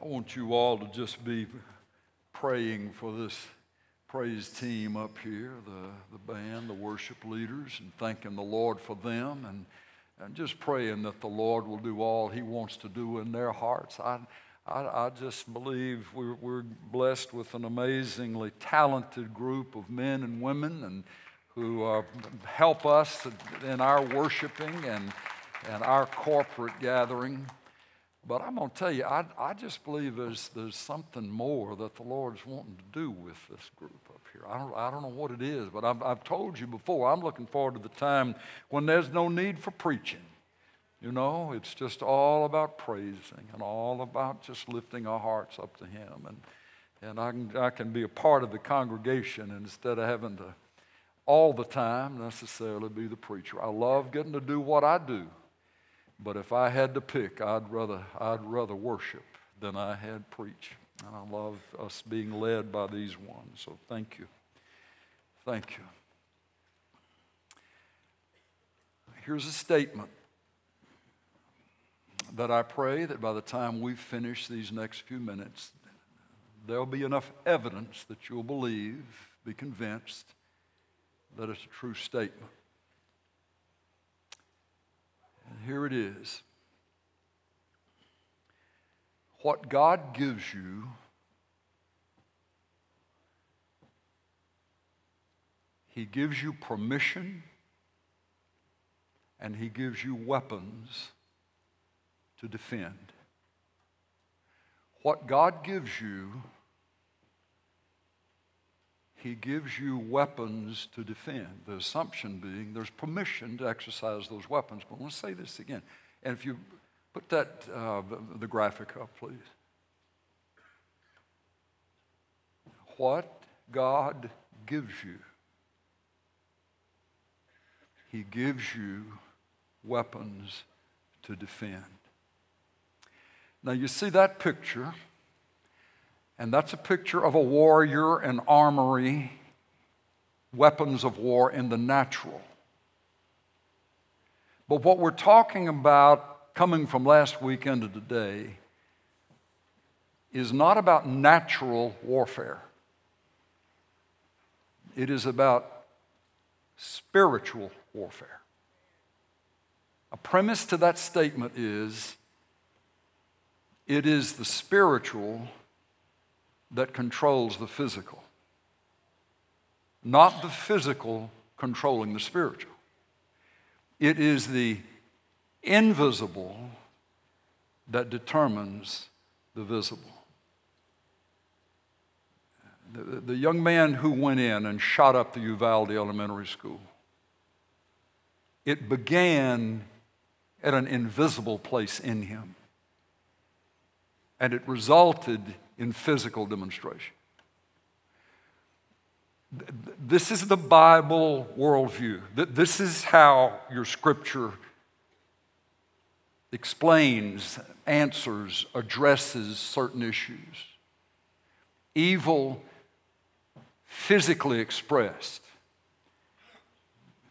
I want you all to just be praying for this praise team up here, the, the band, the worship leaders, and thanking the Lord for them and, and just praying that the Lord will do all He wants to do in their hearts. I, I, I just believe we're, we're blessed with an amazingly talented group of men and women and who uh, help us in our worshiping and, and our corporate gathering. But I'm going to tell you, I, I just believe there's, there's something more that the Lord's wanting to do with this group up here. I don't, I don't know what it is, but I've, I've told you before, I'm looking forward to the time when there's no need for preaching. You know, it's just all about praising and all about just lifting our hearts up to Him. And, and I, can, I can be a part of the congregation instead of having to all the time necessarily be the preacher. I love getting to do what I do. But if I had to pick, I'd rather, I'd rather worship than I had preach. And I love us being led by these ones. So thank you. Thank you. Here's a statement that I pray that by the time we finish these next few minutes, there'll be enough evidence that you'll believe, be convinced that it's a true statement. And here it is. What God gives you, He gives you permission and He gives you weapons to defend. What God gives you, He gives you weapons to defend. The assumption being there's permission to exercise those weapons. But I want to say this again. And if you put that, uh, the, the graphic up, please. What God gives you, He gives you weapons to defend. Now, you see that picture, and that's a picture of a warrior and armory, weapons of war in the natural. But what we're talking about coming from last weekend to today is not about natural warfare. It is about spiritual warfare. A premise to that statement is it is the spiritual that controls the physical, not the physical controlling the spiritual. It is the invisible that determines the visible. The, the, young man who went in and shot up the Uvalde Elementary School, it began at an invisible place in him and it resulted in physical demonstration. This is the Bible worldview. This is how your scripture explains, answers, addresses certain issues. Evil, physically expressed,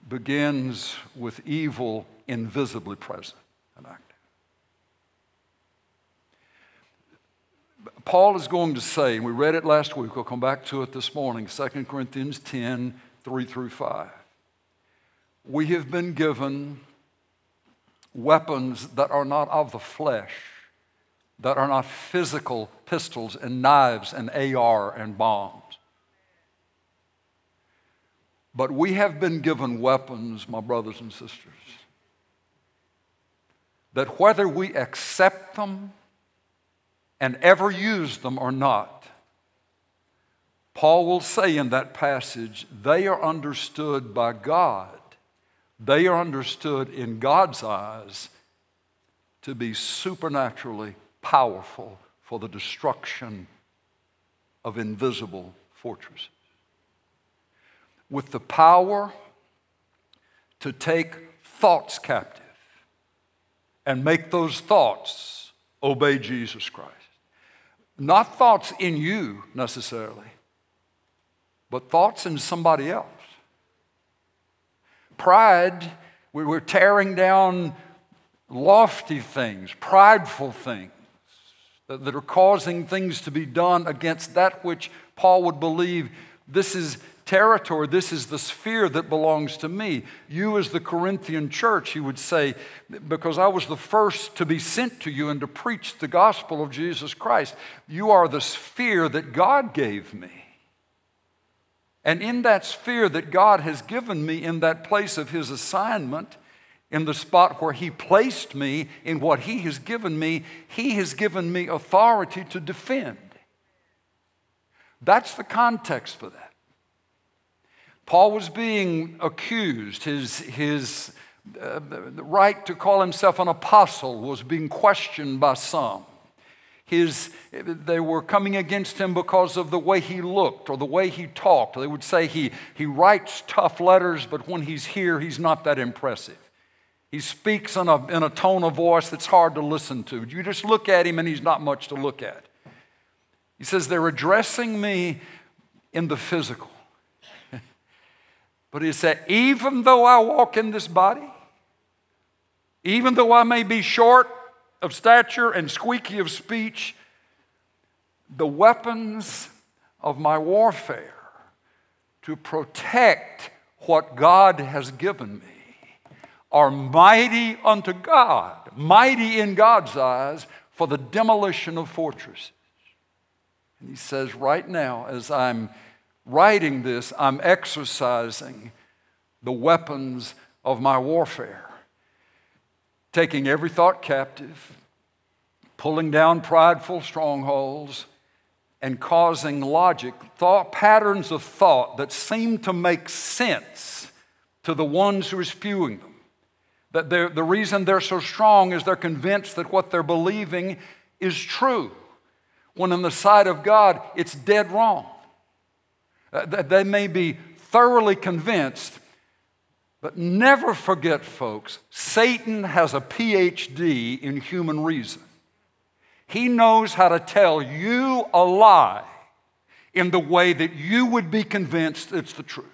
begins with evil invisibly present. Paul is going to say, and we read it last week, we'll come back to it this morning, 2 Corinthians 10 3 through 5. We have been given weapons that are not of the flesh, that are not physical pistols and knives and AR and bombs. But we have been given weapons, my brothers and sisters, that whether we accept them and ever use them or not, Paul will say in that passage, they are understood by God. They are understood in God's eyes to be supernaturally powerful for the destruction of invisible fortresses. With the power to take thoughts captive and make those thoughts obey Jesus Christ. Not thoughts in you necessarily, but thoughts in somebody else. Pride, we are tearing down lofty things, prideful things, that, that are causing things to be done against that which Paul would believe this is territory, this is the sphere that belongs to me. You, as the Corinthian church, he would say, because I was the first to be sent to you and to preach the gospel of Jesus Christ, you are the sphere that God gave me. And in that sphere that God has given me, in that place of His assignment, in the spot where He placed me, in what He has given me, He has given me authority to defend. That's the context for that. Paul was being accused. His, his uh, right to call himself an apostle was being questioned by some. His, they were coming against him because of the way he looked or the way he talked. They would say he, he writes tough letters, but when he's here, he's not that impressive. He speaks in a, in a tone of voice that's hard to listen to. You just look at him and he's not much to look at. He says, They're addressing me in the physical. But he said, Even though I walk in this body, even though I may be short of stature and squeaky of speech, the weapons of my warfare to protect what God has given me are mighty unto God, mighty in God's eyes for the demolition of fortresses. And he says, right now, as I'm writing this, I'm exercising the weapons of my warfare taking every thought captive, pulling down prideful strongholds, and causing logic, thought patterns of thought that seem to make sense to the ones who are spewing them. That the reason they're so strong is they're convinced that what they're believing is true, when in the sight of God, it's dead wrong. Uh, they may be thoroughly convinced but never forget, folks, Satan has a PhD in human reason. He knows how to tell you a lie in the way that you would be convinced it's the truth.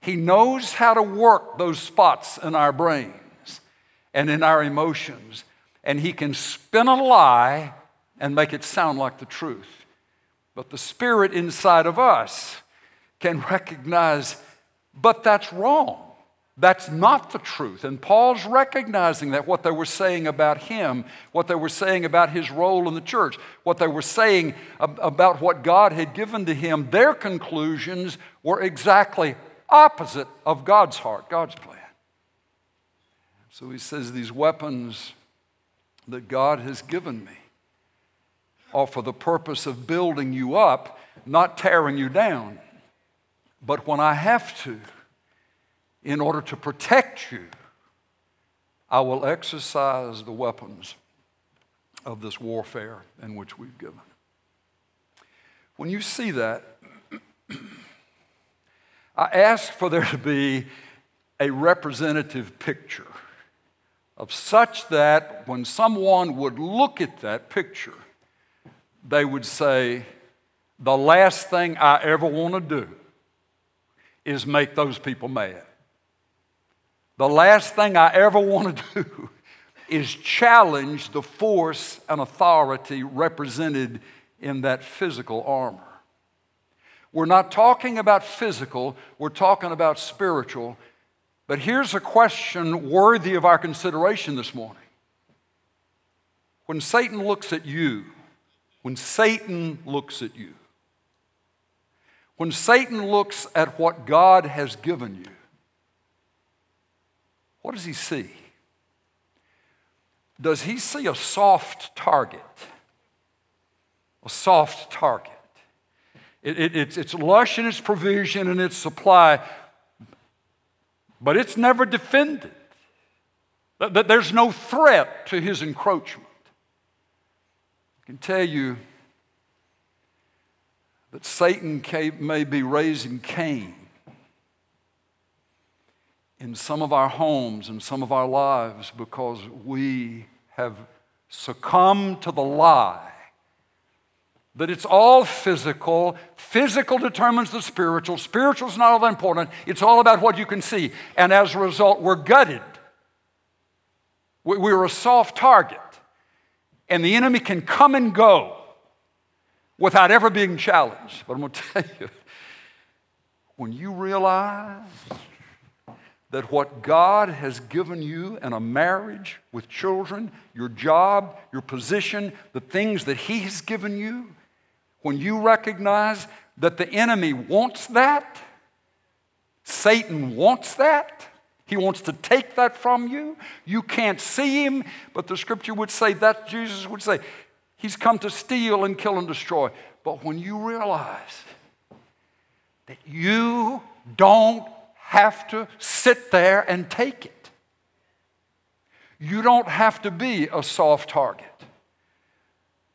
He knows how to work those spots in our brains and in our emotions, and he can spin a lie and make it sound like the truth. But the spirit inside of us can recognize but that's wrong. That's not the truth. And Paul's recognizing that what they were saying about him, what they were saying about his role in the church, what they were saying about what God had given to him, their conclusions were exactly opposite of God's heart, God's plan. So he says, These weapons that God has given me are for the purpose of building you up, not tearing you down. But when I have to, in order to protect you, I will exercise the weapons of this warfare in which we've given. When you see that, I ask for there to be a representative picture of such that when someone would look at that picture, they would say, The last thing I ever want to do is make those people mad. The last thing I ever want to do is challenge the force and authority represented in that physical armor. We're not talking about physical, we're talking about spiritual. But here's a question worthy of our consideration this morning. When Satan looks at you, when Satan looks at you, when Satan looks at what God has given you, what does he see? Does he see a soft target? A soft target. It, it, it's, it's lush in its provision and its supply, but it's never defended. There's no threat to his encroachment. I can tell you that Satan may be raising Cain in some of our homes and some of our lives because we have succumbed to the lie that it's all physical. Physical determines the spiritual. Spiritual is not all that important. It's all about what you can see. And as a result, we're gutted. We're a soft target. And the enemy can come and go without ever being challenged. But I'm going to tell you, when you realize that what God has given you in a marriage with children, your job, your position, the things that He has given you, when you recognize that the enemy wants that, Satan wants that, he wants to take that from you. You can't see him, but the scripture would say that Jesus would say, He's come to steal and kill and destroy. But when you realize that you don't have to sit there and take it, you don't have to be a soft target,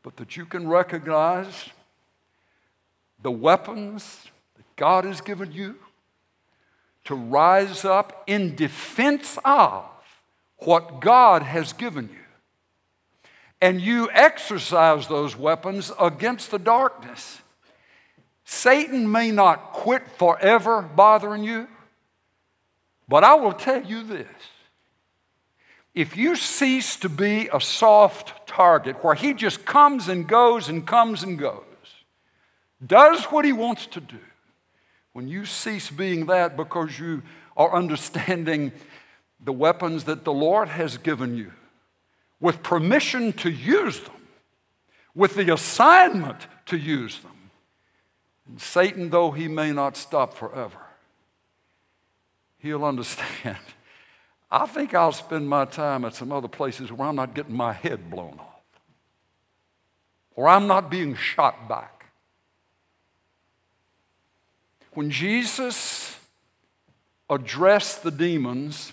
but that you can recognize the weapons that God has given you to rise up in defense of what God has given you. And you exercise those weapons against the darkness. Satan may not quit forever bothering you, but I will tell you this. If you cease to be a soft target where he just comes and goes and comes and goes, does what he wants to do, when you cease being that because you are understanding the weapons that the Lord has given you, with permission to use them, with the assignment to use them, and Satan, though he may not stop forever, he'll understand. I think I'll spend my time at some other places where I'm not getting my head blown off, or I'm not being shot back. When Jesus addressed the demons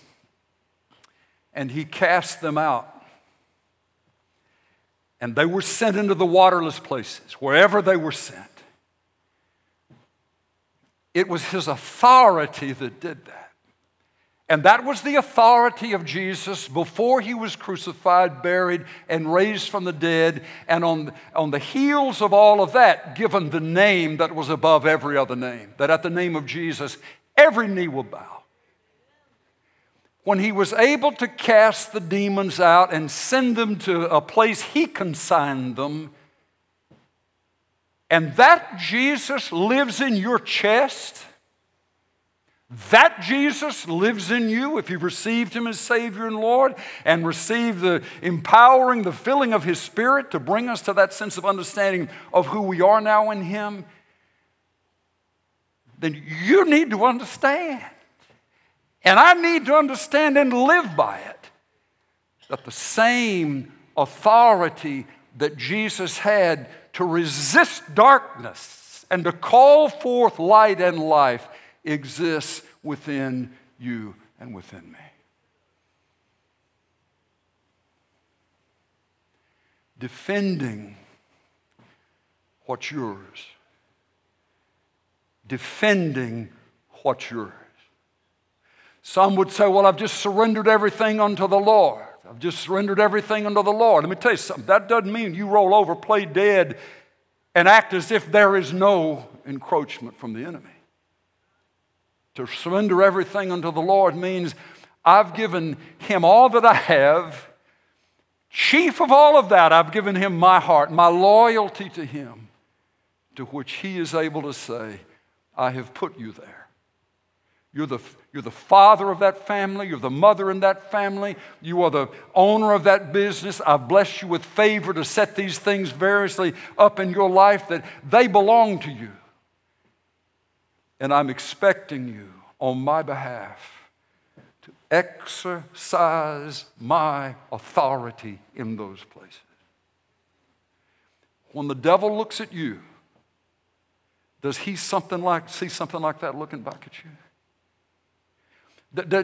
and he cast them out, and they were sent into the waterless places, wherever they were sent, it was his authority that did that. And that was the authority of Jesus before he was crucified, buried, and raised from the dead. And on, on the heels of all of that, given the name that was above every other name, that at the name of Jesus, every knee will bow. When he was able to cast the demons out and send them to a place he consigned them, and that Jesus lives in your chest that Jesus lives in you if you've received Him as Savior and Lord and received the empowering, the filling of His Spirit to bring us to that sense of understanding of who we are now in Him. Then you need to understand. And I need to understand and live by it that the same authority that Jesus had to resist darkness and to call forth light and life exists within you and within me. Defending what's yours. Defending what's yours. Some would say, Well, I've just surrendered everything unto the Lord. I've just surrendered everything unto the Lord. Let me tell you something. That doesn't mean you roll over, play dead, and act as if there is no encroachment from the enemy. To surrender everything unto the Lord means I've given him all that I have. Chief of all of that, I've given him my heart, my loyalty to him, to which he is able to say, I have put you there. You're the, you're the father of that family. You're the mother in that family. You are the owner of that business. I've blessed you with favor to set these things variously up in your life that they belong to you and I'm expecting you on my behalf to exercise my authority in those places. When the devil looks at you, does he something like see something like that looking back at you?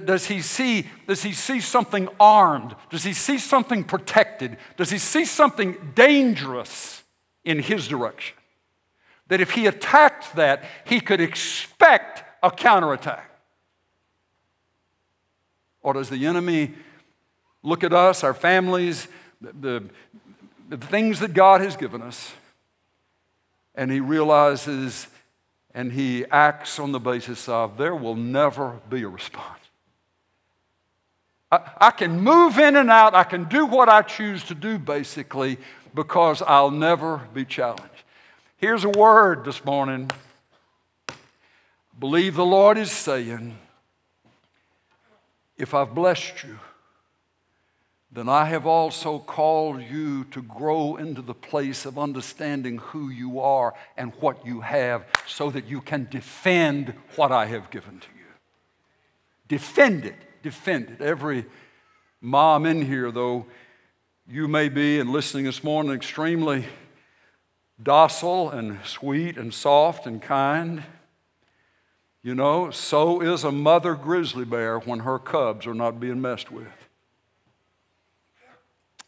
Does he see, does he see something armed? Does he see something protected? Does he see something dangerous in his direction? That if he attacked that, he could expect a counterattack? Or does the enemy look at us, our families, the, the, the things that God has given us, and he realizes and he acts on the basis of there will never be a response? I, I can move in and out. I can do what I choose to do, basically, because I'll never be challenged. Here's a word this morning. Believe the Lord is saying, if I've blessed you, then I have also called you to grow into the place of understanding who you are and what you have so that you can defend what I have given to you. Defend it, defend it. Every mom in here, though you may be, and listening this morning, extremely docile and sweet and soft and kind, you know, so is a mother grizzly bear when her cubs are not being messed with.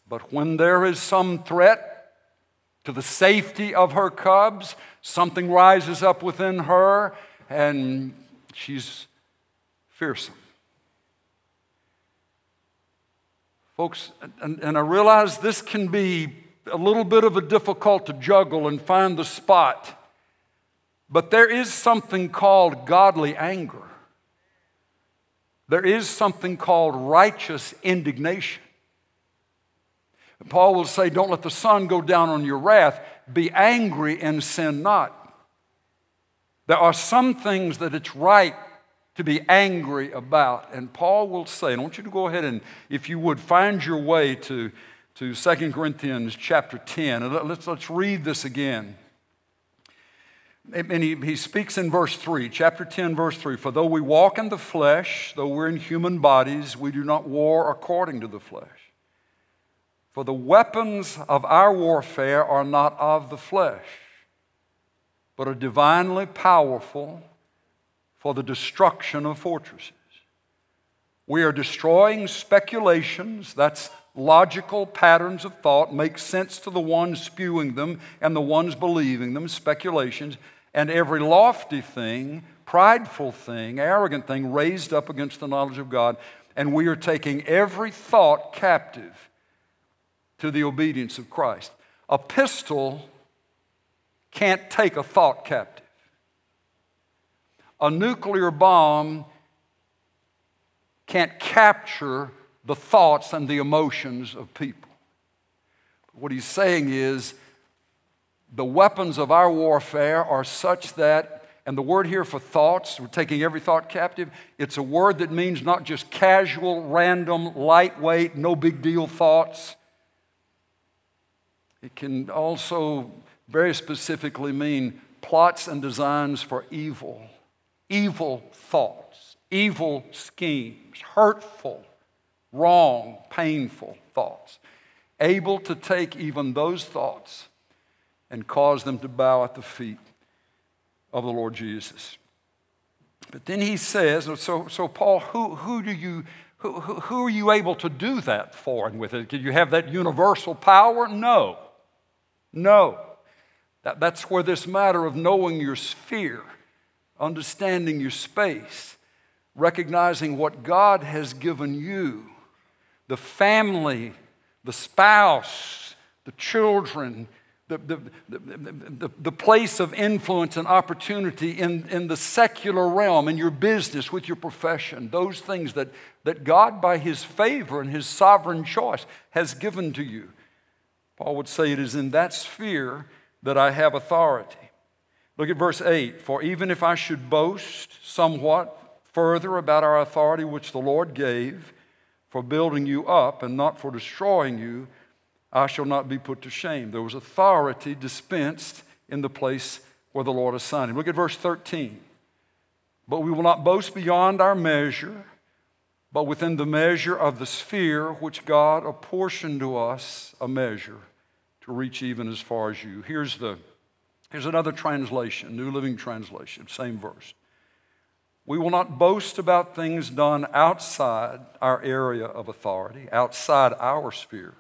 But when there is some threat to the safety of her cubs, something rises up within her and she's fearsome. Folks, and, and I realize this can be a little bit of a difficult to juggle and find the spot. But there is something called godly anger. There is something called righteous indignation. Paul will say, Don't let the sun go down on your wrath. Be angry and sin not. There are some things that it's right to be angry about. And Paul will say, and I want you to go ahead and, if you would, find your way to, to 2 Corinthians chapter 10. And let's, let's read this again. And he, he speaks in verse 3, chapter 10, verse 3 For though we walk in the flesh, though we're in human bodies, we do not war according to the flesh. For the weapons of our warfare are not of the flesh, but are divinely powerful for the destruction of fortresses. We are destroying speculations, that's logical patterns of thought, make sense to the ones spewing them and the ones believing them, speculations, and every lofty thing, prideful thing, arrogant thing raised up against the knowledge of God. And we are taking every thought captive to the obedience of Christ. A pistol can't take a thought captive. A nuclear bomb can't capture the thoughts and the emotions of people. What he's saying is the weapons of our warfare are such that, and the word here for thoughts, we're taking every thought captive, it's a word that means not just casual, random, lightweight, no big deal thoughts. It can also very specifically mean plots and designs for evil, evil thoughts, evil schemes, hurtful, wrong, painful thoughts. Able to take even those thoughts and cause them to bow at the feet of the Lord Jesus. But then he says, so, so Paul, who, who do you, who, who are you able to do that for and with it? Do you have that universal power? No. No. That, that's where this matter of knowing your sphere, understanding your space, recognizing what God has given you, the family, the spouse, the children, the, the, the, the, place of influence and opportunity in, in the secular realm, in your business, with your profession, those things that, that God, by His favor and His sovereign choice, has given to you. Paul would say, It is in that sphere that I have authority. Look at verse 8 For even if I should boast somewhat further about our authority which the Lord gave for building you up and not for destroying you, I shall not be put to shame. There was authority dispensed in the place where the Lord assigned him. Look at verse 13. But we will not boast beyond our measure but within the measure of the sphere which God apportioned to us a measure to reach even as far as you. Here's, the, here's another translation, New Living Translation, same verse. We will not boast about things done outside our area of authority, outside our sphere,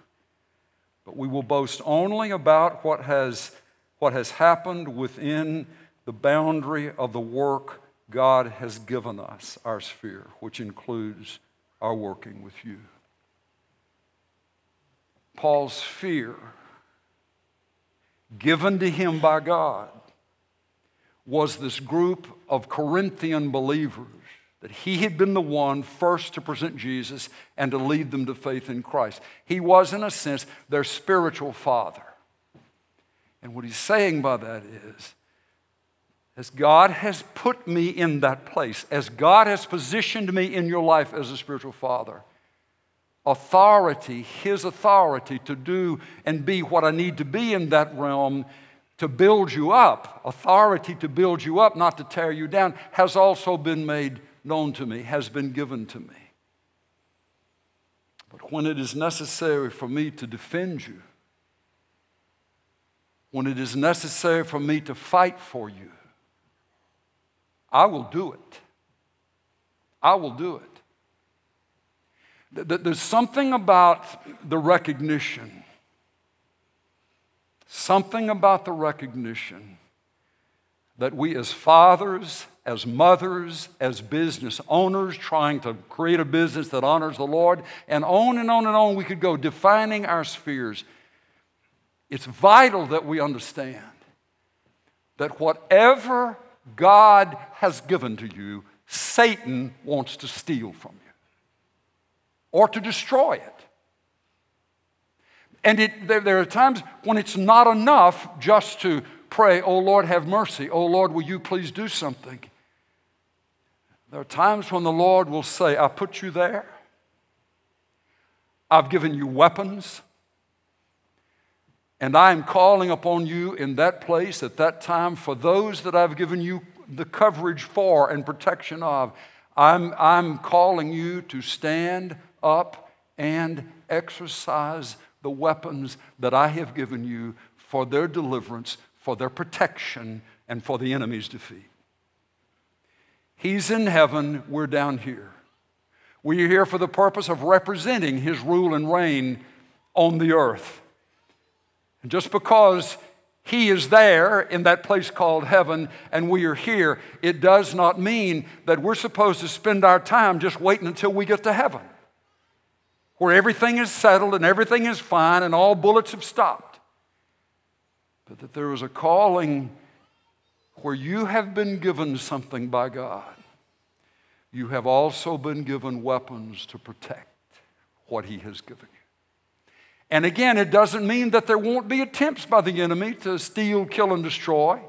but we will boast only about what has, what has happened within the boundary of the work God has given us, our sphere, which includes our working with you. Paul's fear, given to him by God, was this group of Corinthian believers that he had been the one first to present Jesus and to lead them to faith in Christ. He was, in a sense, their spiritual father. And what he's saying by that is, as God has put me in that place, as God has positioned me in your life as a spiritual father, authority, His authority to do and be what I need to be in that realm to build you up, authority to build you up, not to tear you down, has also been made known to me, has been given to me. But when it is necessary for me to defend you, when it is necessary for me to fight for you, I will do it. I will do it. There's something about the recognition, something about the recognition that we as fathers, as mothers, as business owners trying to create a business that honors the Lord, and on and on and on we could go defining our spheres. It's vital that we understand that whatever God has given to you, Satan wants to steal from you or to destroy it. And it, there, there, are times when it's not enough just to pray, Oh Lord, have mercy. Oh Lord, will you please do something? There are times when the Lord will say, I put you there. I've given you weapons. And I am calling upon you in that place at that time for those that I've given you the coverage for and protection of. I'm, I'm calling you to stand up and exercise the weapons that I have given you for their deliverance, for their protection, and for the enemy's defeat. He's in heaven, we're down here. We're here for the purpose of representing his rule and reign on the earth. And just because he is there in that place called heaven and we are here, it does not mean that we're supposed to spend our time just waiting until we get to heaven, where everything is settled and everything is fine and all bullets have stopped. But that there is a calling where you have been given something by God. You have also been given weapons to protect what He has given you. And again, it doesn't mean that there won't be attempts by the enemy to steal, kill, and destroy.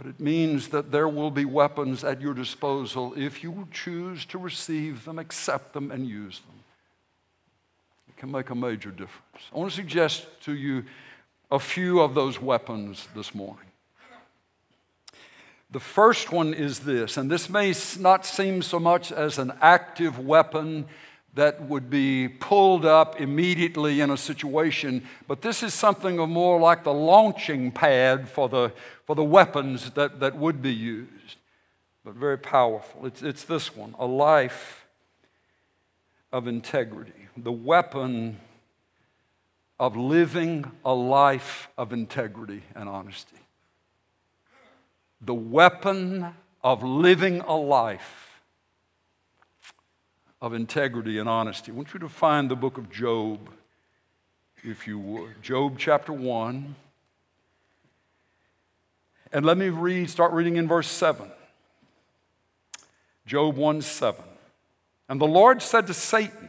But it means that there will be weapons at your disposal if you choose to receive them, accept them, and use them. It can make a major difference. I want to suggest to you a few of those weapons this morning. The first one is this, and this may not seem so much as an active weapon that would be pulled up immediately in a situation, but this is something of more like the launching pad for the, for the weapons that, that would be used, but very powerful. It's, it's this one a life of integrity, the weapon of living a life of integrity and honesty. The weapon of living a life of integrity and honesty. I want you to find the book of Job, if you would. Job chapter 1. And let me read, start reading in verse 7. Job 1 7. And the Lord said to Satan,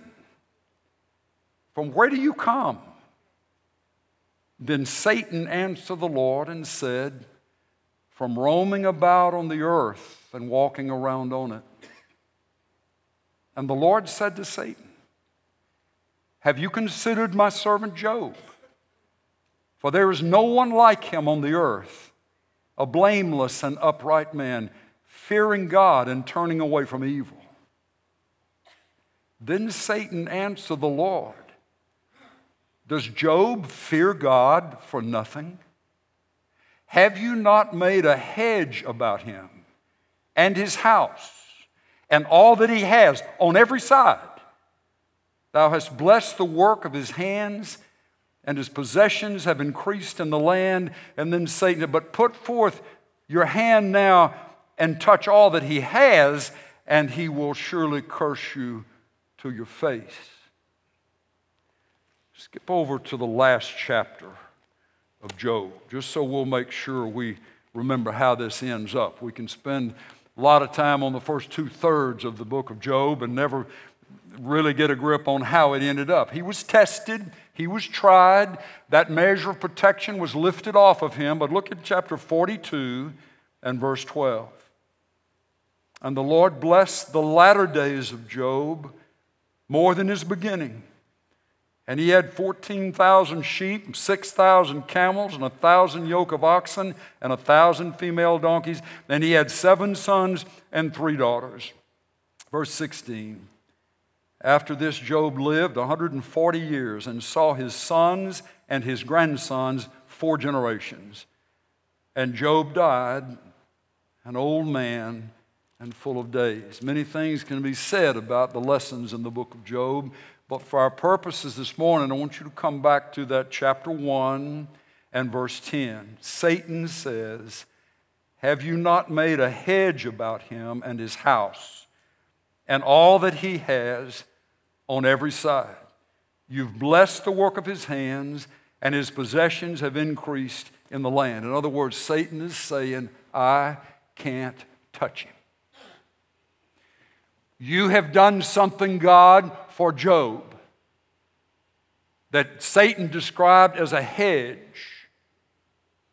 From where do you come? Then Satan answered the Lord and said, From roaming about on the earth and walking around on it. And the Lord said to Satan, Have you considered my servant Job? For there is no one like him on the earth, a blameless and upright man, fearing God and turning away from evil. Then Satan answered the Lord, Does Job fear God for nothing? Have you not made a hedge about him and his house? And all that he has on every side. Thou hast blessed the work of his hands, and his possessions have increased in the land. And then Satan, but put forth your hand now and touch all that he has, and he will surely curse you to your face. Skip over to the last chapter of Job, just so we'll make sure we remember how this ends up. We can spend a lot of time on the first two thirds of the book of Job and never really get a grip on how it ended up. He was tested, he was tried, that measure of protection was lifted off of him. But look at chapter 42 and verse 12. And the Lord blessed the latter days of Job more than his beginning. And he had 14,000 sheep, 6,000 camels, and a thousand yoke of oxen, and a thousand female donkeys. And he had seven sons and three daughters. Verse 16. After this, Job lived 140 years and saw his sons and his grandsons four generations. And Job died, an old man and full of days. Many things can be said about the lessons in the book of Job, but for our purposes this morning, I want you to come back to that chapter 1 and verse 10. Satan says, Have you not made a hedge about him and his house and all that he has? on every side. You've blessed the work of his hands, and his possessions have increased in the land. In other words, Satan is saying, I can't touch him. You have done something, God, for Job that Satan described as a hedge.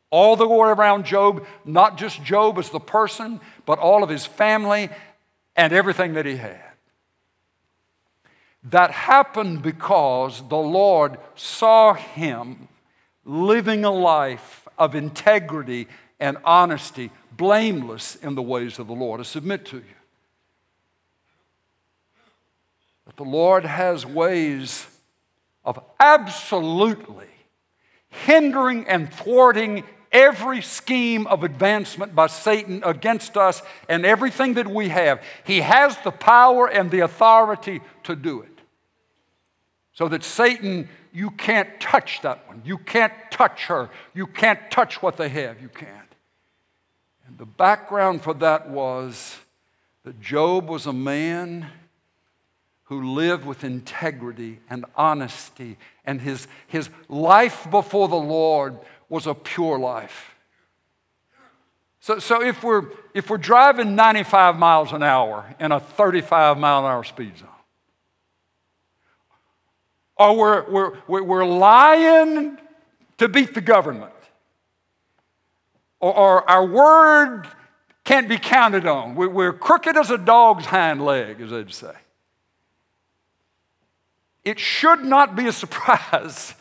All the way around Job, not just Job as the person, but all of his family and everything that he had. That happened because the Lord saw him living a life of integrity and honesty, blameless in the ways of the Lord. I submit to you that the Lord has ways of absolutely hindering and thwarting every scheme of advancement by Satan against us and everything that we have. He has the power and the authority to do it. So that Satan, you can't touch that one. You can't touch her. You can't touch what they have. You can't. And the background for that was that Job was a man who lived with integrity and honesty, and his, his life before the Lord was a pure life. So, so if, we're, if we're driving 95 miles an hour in a 35 mile an hour speed zone, or we're, we're, we're lying to beat the government, or, or our word can't be counted on, we're crooked as a dog's hind leg, as they'd say. It should not be a surprise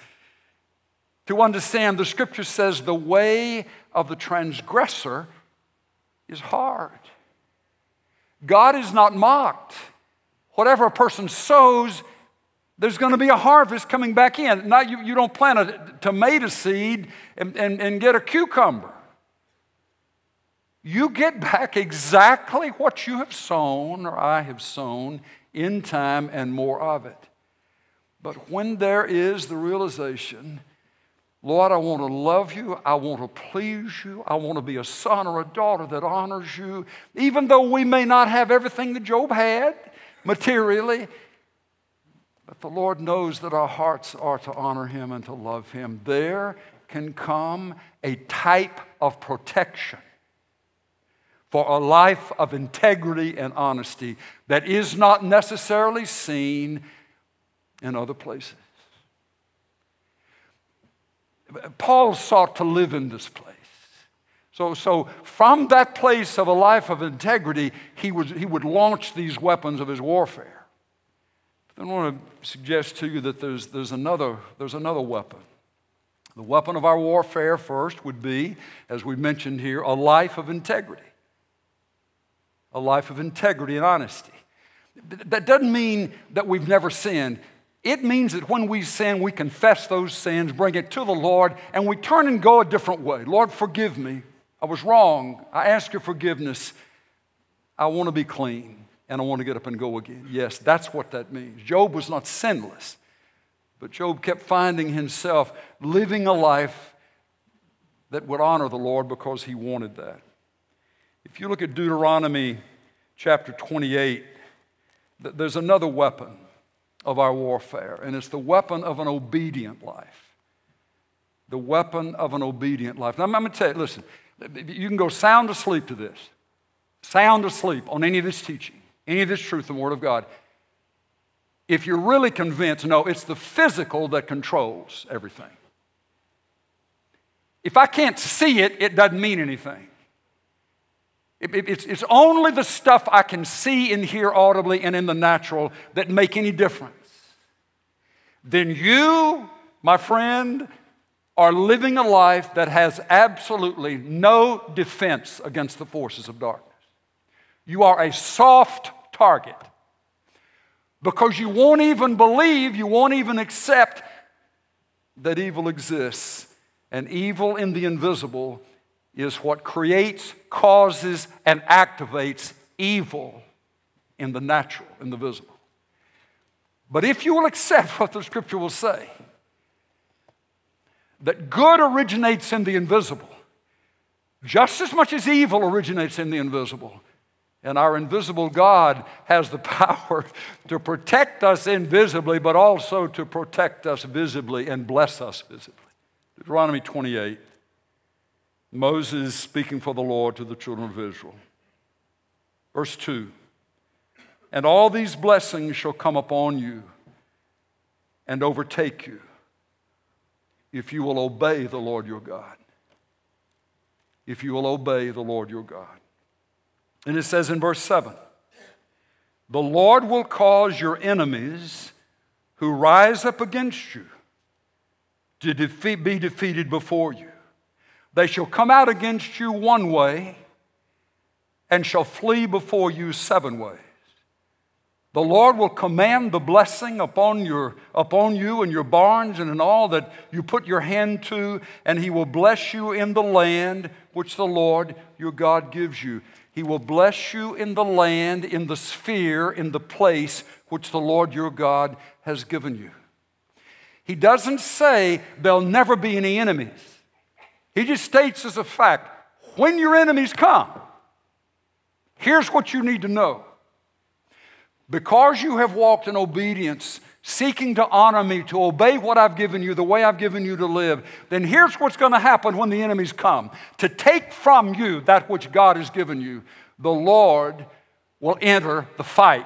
to understand the scripture says the way of the transgressor is hard. God is not mocked. Whatever a person sows, there's going to be a harvest coming back in. Now, you, you don't plant a tomato seed and, and, and get a cucumber. You get back exactly what you have sown, or I have sown, in time and more of it. But when there is the realization Lord, I want to love you. I want to please you. I want to be a son or a daughter that honors you. Even though we may not have everything that Job had materially, but the Lord knows that our hearts are to honor him and to love him. There can come a type of protection for a life of integrity and honesty that is not necessarily seen in other places. Paul sought to live in this place. So, so from that place of a life of integrity, he would, he would launch these weapons of his warfare. Then I want to suggest to you that there's, there's, another, there's another weapon. The weapon of our warfare first would be, as we mentioned here, a life of integrity. A life of integrity and honesty. That doesn't mean that we've never sinned. It means that when we sin, we confess those sins, bring it to the Lord, and we turn and go a different way. Lord, forgive me. I was wrong. I ask your forgiveness. I want to be clean, and I want to get up and go again. Yes, that's what that means. Job was not sinless, but Job kept finding himself living a life that would honor the Lord because he wanted that. If you look at Deuteronomy chapter 28, there's another weapon of our warfare, and it's the weapon of an obedient life. The weapon of an obedient life. Now, I'm going to tell you, listen, you can go sound asleep to this. sound asleep on any of this teaching, any of this truth the Word of God, if you're really convinced, no, it's the physical that controls everything. If I can't see it, it doesn't mean anything. It, it, it's, it's only the stuff I can see and hear audibly and in the natural that make any difference. Then you, my friend, are living a life that has absolutely no defense against the forces of darkness. You are a soft target because you won't even believe, you won't even accept that evil exists. And evil in the invisible is what creates, causes, and activates evil in the natural, in the visible. But if you will accept what the scripture will say, that good originates in the invisible, just as much as evil originates in the invisible, and our invisible God has the power to protect us invisibly, but also to protect us visibly and bless us visibly. Deuteronomy 28. Moses speaking for the Lord to the children of Israel. Verse 2 And all these blessings shall come upon you and overtake you if you will obey the Lord your God. If you will obey the Lord your God. And it says in verse 7 The Lord will cause your enemies who rise up against you to defeat, be defeated before you. They shall come out against you one way and shall flee before you seven ways. The Lord will command the blessing upon, your, upon you and your barns and in all that you put your hand to, and He will bless you in the land which the Lord your God gives you. He will bless you in the land, in the sphere, in the place which the Lord your God has given you. He doesn't say there'll never be any enemies. He just states as a fact when your enemies come, here's what you need to know. Because you have walked in obedience seeking to honor me, to obey what I've given you, the way I've given you to live, then here's what's going to happen when the enemies come. To take from you that which God has given you, the Lord will enter the fight.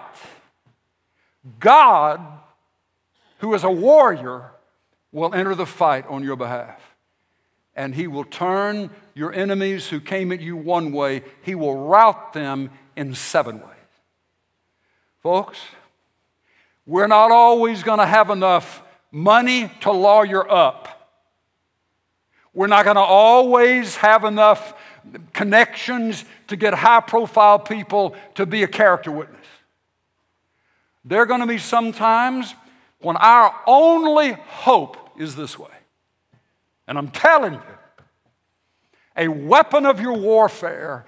God, who is a warrior, will enter the fight on your behalf. And he will turn your enemies who came at you one way, he will rout them in seven ways. Folks, we're not always going to have enough money to lawyer up. We're not going to always have enough connections to get high profile people to be a character witness. There are going to be some times when our only hope is this way. And I'm telling you, a weapon of your warfare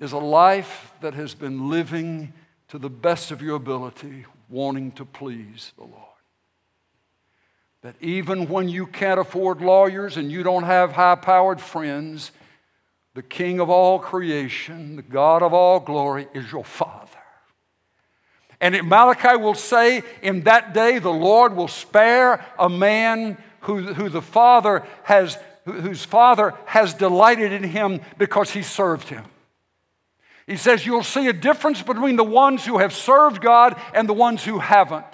is a life that has been living to the best of your ability wanting to please the Lord. That even when you can't afford lawyers and you don't have high powered friends, the King of all creation, the God of all glory, is your Father. And Malachi will say, In that day, the Lord will spare a man who, who the Father has, whose Father has delighted in him because he served him. He says you'll see a difference between the ones who have served God and the ones who haven't.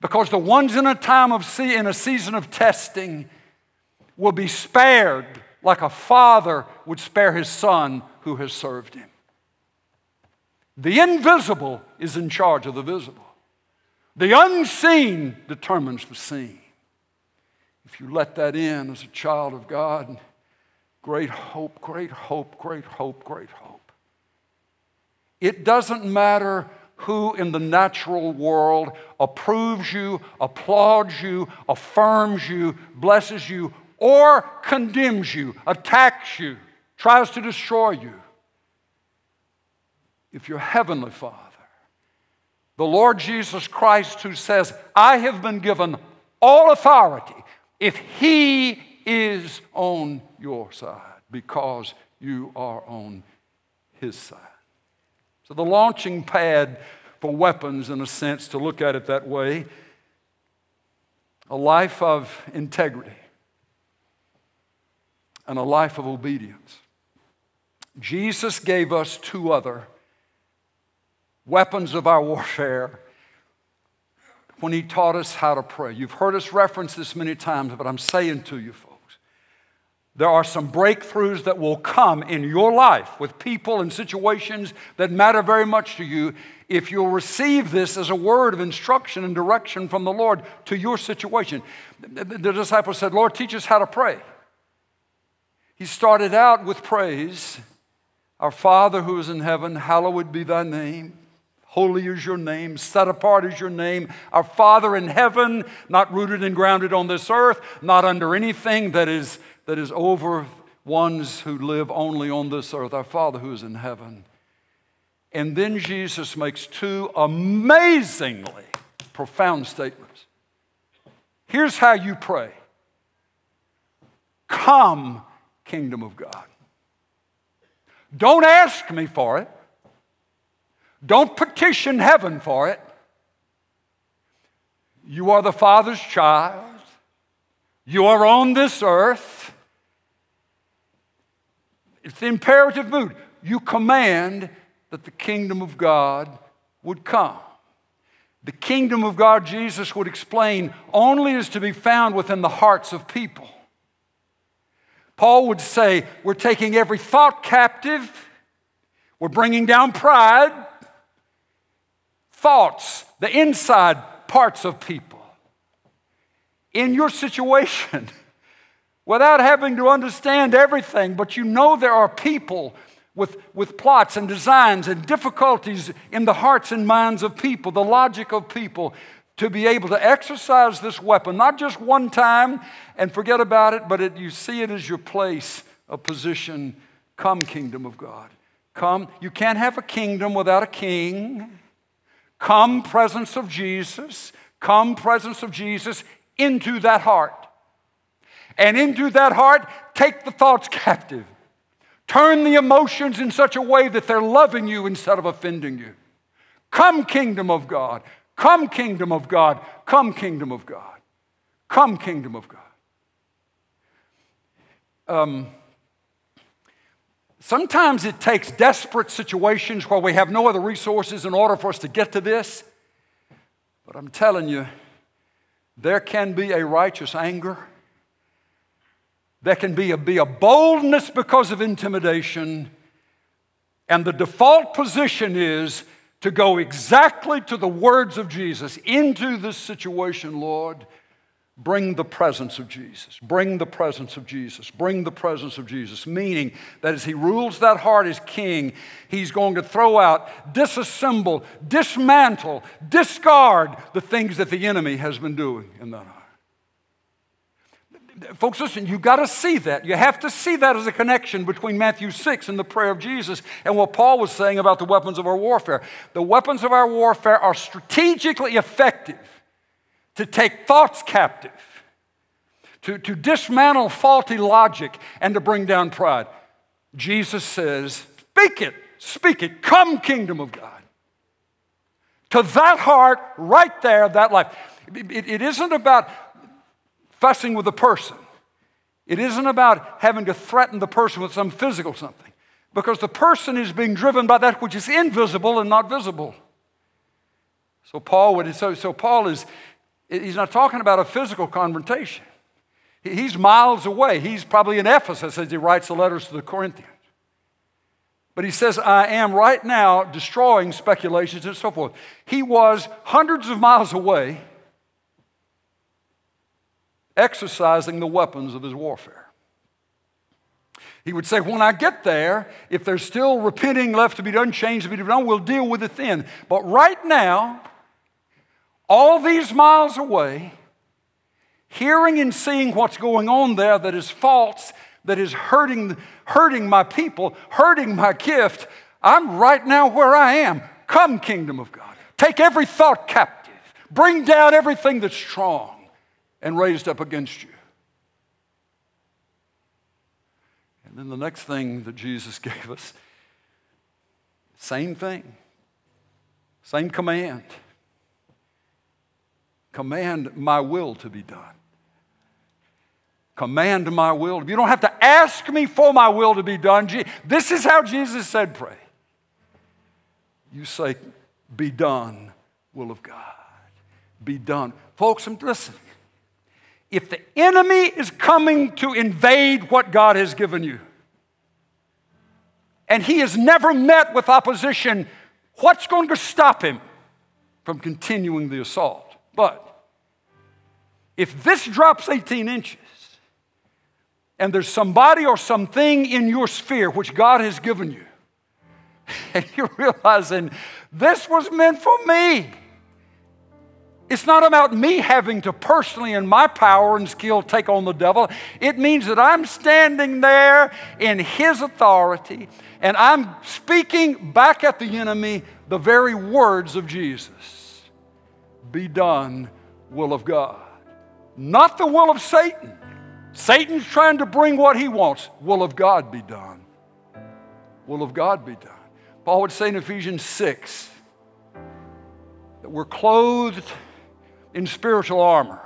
Because the ones in a time of se- in a season of testing will be spared like a father would spare his son who has served him. The invisible is in charge of the visible. The unseen determines the seen. If you let that in as a child of God, great hope, great hope, great hope, great hope. It doesn't matter who in the natural world approves you, applauds you, affirms you, blesses you, or condemns you, attacks you, tries to destroy you. If your heavenly Father, the Lord Jesus Christ, who says, I have been given all authority, if He is on your side because you are on His side. So, the launching pad for weapons, in a sense, to look at it that way, a life of integrity and a life of obedience. Jesus gave us two other weapons of our warfare when he taught us how to pray. You've heard us reference this many times, but I'm saying to you, folks, there are some breakthroughs that will come in your life with people and situations that matter very much to you if you'll receive this as a word of instruction and direction from the Lord to your situation. The disciples said, Lord, teach us how to pray. He started out with praise Our Father who is in heaven, hallowed be thy name. Holy is your name, set apart is your name. Our Father in heaven, not rooted and grounded on this earth, not under anything that is, that is over ones who live only on this earth. Our Father who is in heaven. And then Jesus makes two amazingly profound statements. Here's how you pray Come, kingdom of God. Don't ask me for it. Don't petition heaven for it. You are the Father's child. You are on this earth. It's the imperative mood. You command that the kingdom of God would come. The kingdom of God, Jesus would explain, only is to be found within the hearts of people. Paul would say, We're taking every thought captive, we're bringing down pride, thoughts, the inside parts of people. In your situation, without having to understand everything, but you know there are people with, with plots and designs and difficulties in the hearts and minds of people, the logic of people, to be able to exercise this weapon, not just one time and forget about it, but it, you see it as your place of position. Come, kingdom of God. Come. You can't have a kingdom without a king. Come, presence of Jesus, come, presence of Jesus, into that heart. And into that heart, take the thoughts captive. Turn the emotions in such a way that they're loving you instead of offending you. Come, kingdom of God. Come, kingdom of God. Come, kingdom of God. Come, kingdom of God. Um, Sometimes it takes desperate situations where we have no other resources in order for us to get to this. But I'm telling you, there can be a righteous anger. There can be a, be a boldness because of intimidation. And the default position is to go exactly to the words of Jesus into this situation, Lord. Bring the presence of Jesus. Bring the presence of Jesus. Bring the presence of Jesus. Meaning that as he rules that heart as king, he's going to throw out, disassemble, dismantle, discard the things that the enemy has been doing in that heart. Folks, listen, you got to see that. You have to see that as a connection between Matthew 6 and the prayer of Jesus and what Paul was saying about the weapons of our warfare. The weapons of our warfare are strategically effective to take thoughts captive, to, to dismantle faulty logic, and to bring down pride. Jesus says, Speak it, speak it, come, kingdom of God. To that heart, right there, that life. it, it isn't about fussing with the person. It isn't about having to threaten the person with some physical something, because the person is being driven by that which is invisible and not visible. So Paul would so, so Paul is He's not talking about a physical confrontation. He's miles away. He's probably in Ephesus as he writes the letters to the Corinthians. But he says, I am right now destroying speculations and so forth. He was hundreds of miles away exercising the weapons of his warfare. He would say, When I get there, if there's still repenting left to be done, change to be done, we'll deal with it then. But right now, all these miles away, hearing and seeing what's going on there that is false, that is hurting, hurting my people, hurting my gift, I'm right now where I am. Come, kingdom of God. Take every thought captive, bring down everything that's strong and raised up against you. And then the next thing that Jesus gave us, same thing, same command command my will to be done. command my will. You don't have to ask me for my will to be done. This is how Jesus said, pray. You say, be done, will of God. Be done. Folks, listen. If the enemy is coming to invade what God has given you, and he has never met with opposition, what's going to stop him from continuing the assault? But if this drops 18 inches, and there's somebody or something in your sphere which God has given you, and you're realizing this was meant for me. It's not about me having to personally, in my power and skill, take on the devil. It means that I'm standing there in his authority and I'm speaking back at the enemy the very words of Jesus Be done, will of God. Not the will of Satan. Satan's trying to bring what he wants. Will of God be done. Will of God be done. Paul would say in Ephesians 6 that we're clothed in spiritual armor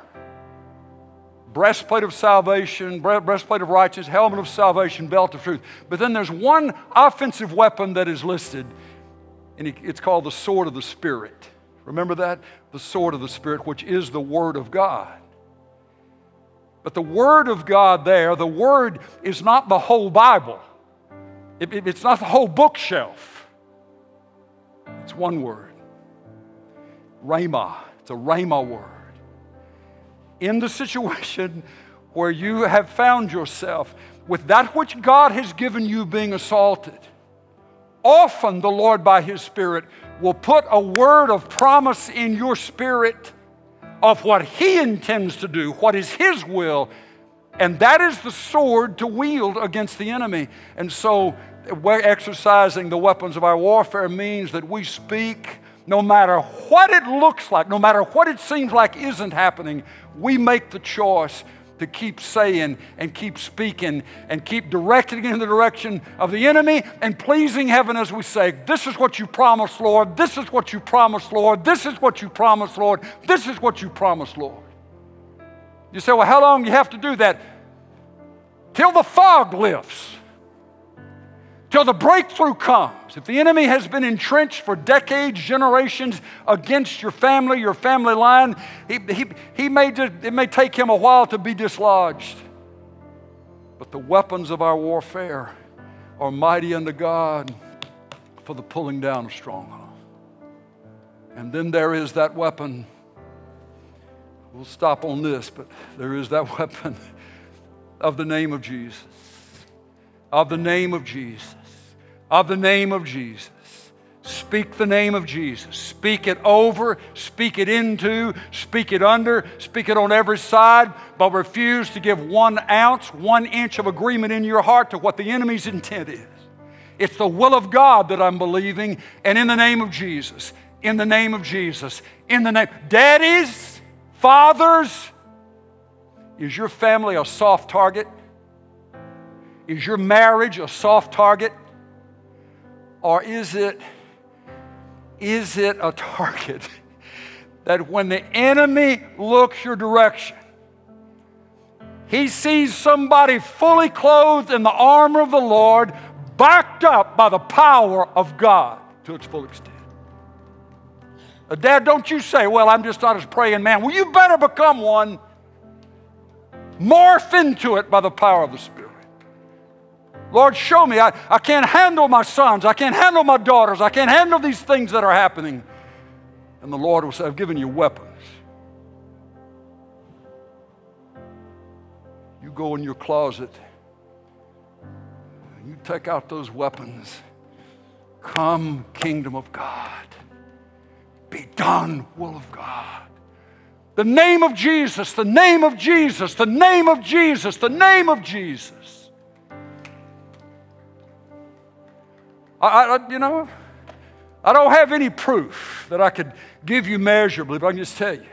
breastplate of salvation, breastplate of righteousness, helmet of salvation, belt of truth. But then there's one offensive weapon that is listed, and it's called the sword of the Spirit. Remember that? The sword of the Spirit, which is the Word of God. But the Word of God there, the Word is not the whole Bible, it, it, it's not the whole bookshelf. It's one word Rhema. It's a Rhema word. In the situation where you have found yourself with that which God has given you being assaulted, often the Lord, by His Spirit, will put a word of promise in your spirit of what He intends to do, what is His will, and that is the sword to wield against the enemy. And so, exercising the weapons of our warfare means that we speak no matter what it looks like, no matter what it seems like isn't happening, we make the choice to keep saying and keep speaking and keep directing in the direction of the enemy and pleasing heaven as we say, This is what you promised, Lord. This is what you promised, Lord. This is what you promised, Lord. This is what you promised, Lord. You say, Well, how long do you have to do that? Till the fog lifts till the breakthrough comes. If the enemy has been entrenched for decades, generations against your family, your family line, he, he, he may just, it may take him a while to be dislodged. But the weapons of our warfare are mighty unto God for the pulling down of strongholds. And then there is that weapon. We'll stop on this, but there is that weapon of the name of Jesus. Of the name of Jesus of the name of Jesus. Speak the name of Jesus. Speak it over, speak it into, speak it under, speak it on every side, but refuse to give one ounce, one inch of agreement in your heart to what the enemy's intent is. It's the will of God that I'm believing, and in the name of Jesus, in the name of Jesus, in the name. Daddies, fathers, is your family a soft target? Is your marriage a soft target? Or is it, is it a target that when the enemy looks your direction, he sees somebody fully clothed in the armor of the Lord, backed up by the power of God to its full extent. Uh, Dad, don't you say, Well, I'm just not as praying man. Well, you better become one. Morph into it by the power of the Spirit. Lord, show me. I, I can't handle my sons. I can't handle my daughters. I can't handle these things that are happening. And the Lord will say, I've given you weapons. You go in your closet, you take out those weapons. Come, kingdom of God. Be done, will of God. The name of Jesus, the name of Jesus, the name of Jesus, the name of Jesus. I, I, you know, I don't have any proof that I could give you measurably, but I can just tell you.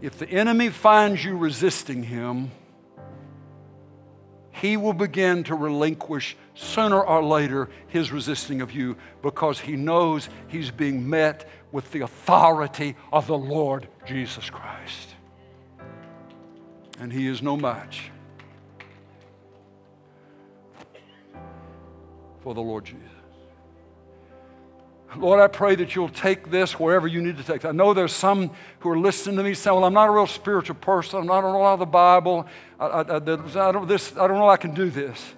If the enemy finds you resisting him, he will begin to relinquish sooner or later his resisting of you because he knows he's being met with the authority of the Lord Jesus Christ. And He is no match for the Lord Jesus. Lord, I pray that you'll take this wherever you need to take it. I know there's some who are listening to me saying, Well, I'm not a real spiritual person. I don't know the Bible. I, I, I, I, don't, this, I don't know I can do this.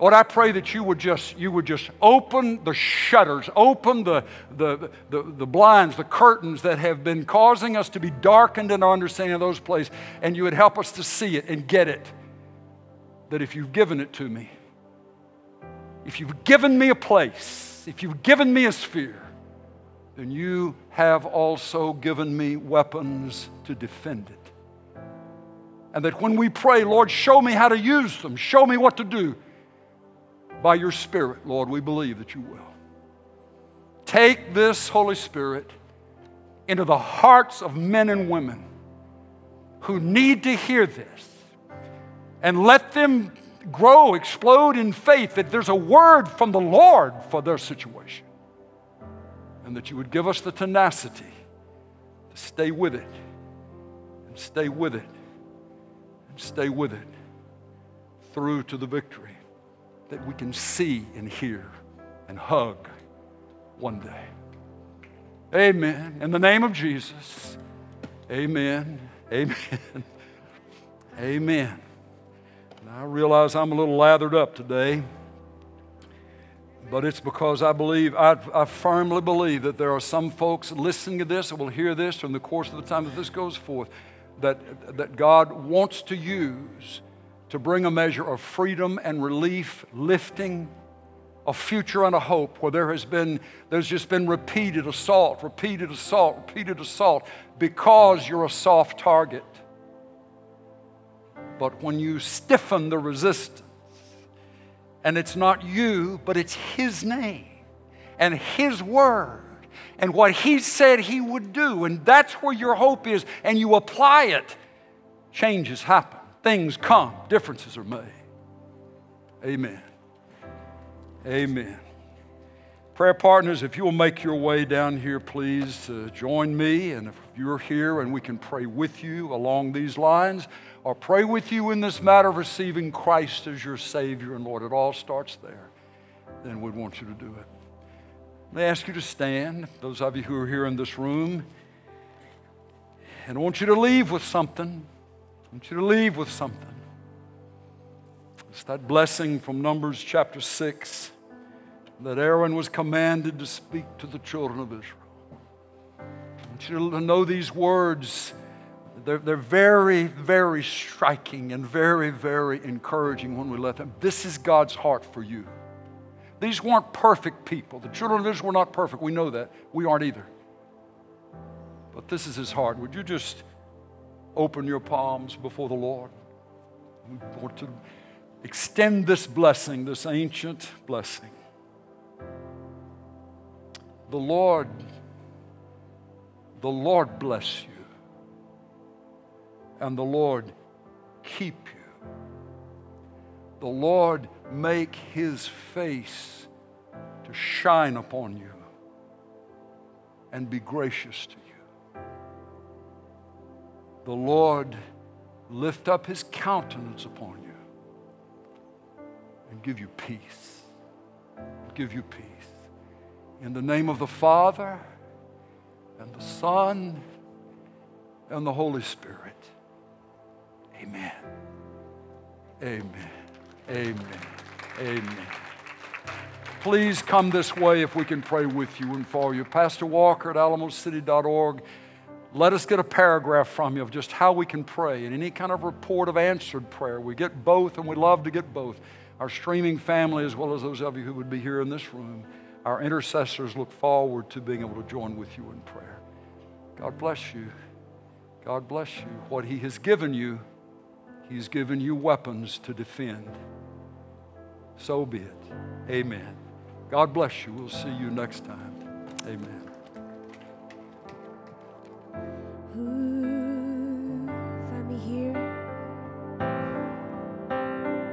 Lord, I pray that you would just, you would just open the shutters, open the, the, the, the, blinds, the curtains that have been causing us to be darkened in our understanding of those places, and you would help us to see it and get it. That if you've given it to me, if you've given me a place, if you've given me a sphere, then you have also given me weapons to defend it. And that when we pray, Lord, show me how to use them, show me what to do. By your Spirit, Lord, we believe that you will. Take this Holy Spirit into the hearts of men and women who need to hear this and let them grow, explode in faith that there's a word from the Lord for their situation. And that you would give us the tenacity to stay with it, and stay with it, and stay with it through to the victory that we can see and hear and hug one day. Amen. In the name of Jesus, amen. Amen. Amen. I realize I'm a little lathered up today, but it's because I believe, I, I, firmly believe that there are some folks listening to this that will hear this during the course of the time that this goes forth that, that God wants to use to bring a measure of freedom and relief, lifting, a future and a hope where there has been there's just been repeated assault repeated assault repeated assault because you're a soft target but when you stiffen the resistance, and it's not you, but it's His name and His word and what He said He would do, and that's where your hope is, and you apply it, changes happen, things come, differences are made. Amen. Amen. Prayer partners, if you will make your way down here, please uh, join me. And if you're here and we can pray with you along these lines, or pray with you in this matter of receiving Christ as your Savior and Lord. It all starts there. Then we'd want you to do it. May I ask you to stand, those of you who are here in this room. And I want you to leave with something. I want you to leave with something. It's that blessing from Numbers chapter 6 that Aaron was commanded to speak to the children of Israel. I want you to know these words they're, they're very, very striking and very, very encouraging when we let them. This is God's heart for you. These weren't perfect people. The children of Israel were not perfect. We know that. We aren't either. But this is his heart. Would you just open your palms before the Lord? We want to extend this blessing, this ancient blessing. The Lord, the Lord bless you and the Lord keep you. The Lord make his face to shine upon you and be gracious to you. The Lord lift up his countenance upon you and give you peace. Give you peace. In the name of the Father and the Son and the Holy Spirit. Amen. Amen. Amen. Amen. Please come this way if we can pray with you and for you. Pastor Walker at alamocity.org. Let us get a paragraph from you of just how we can pray and any kind of report of answered prayer. We get both and we love to get both. Our streaming family, as well as those of you who would be here in this room, our intercessors look forward to being able to join with you in prayer. God bless you. God bless you. What He has given you He's given you weapons to defend. So be it. Amen. God bless you. We'll see you next time. Amen.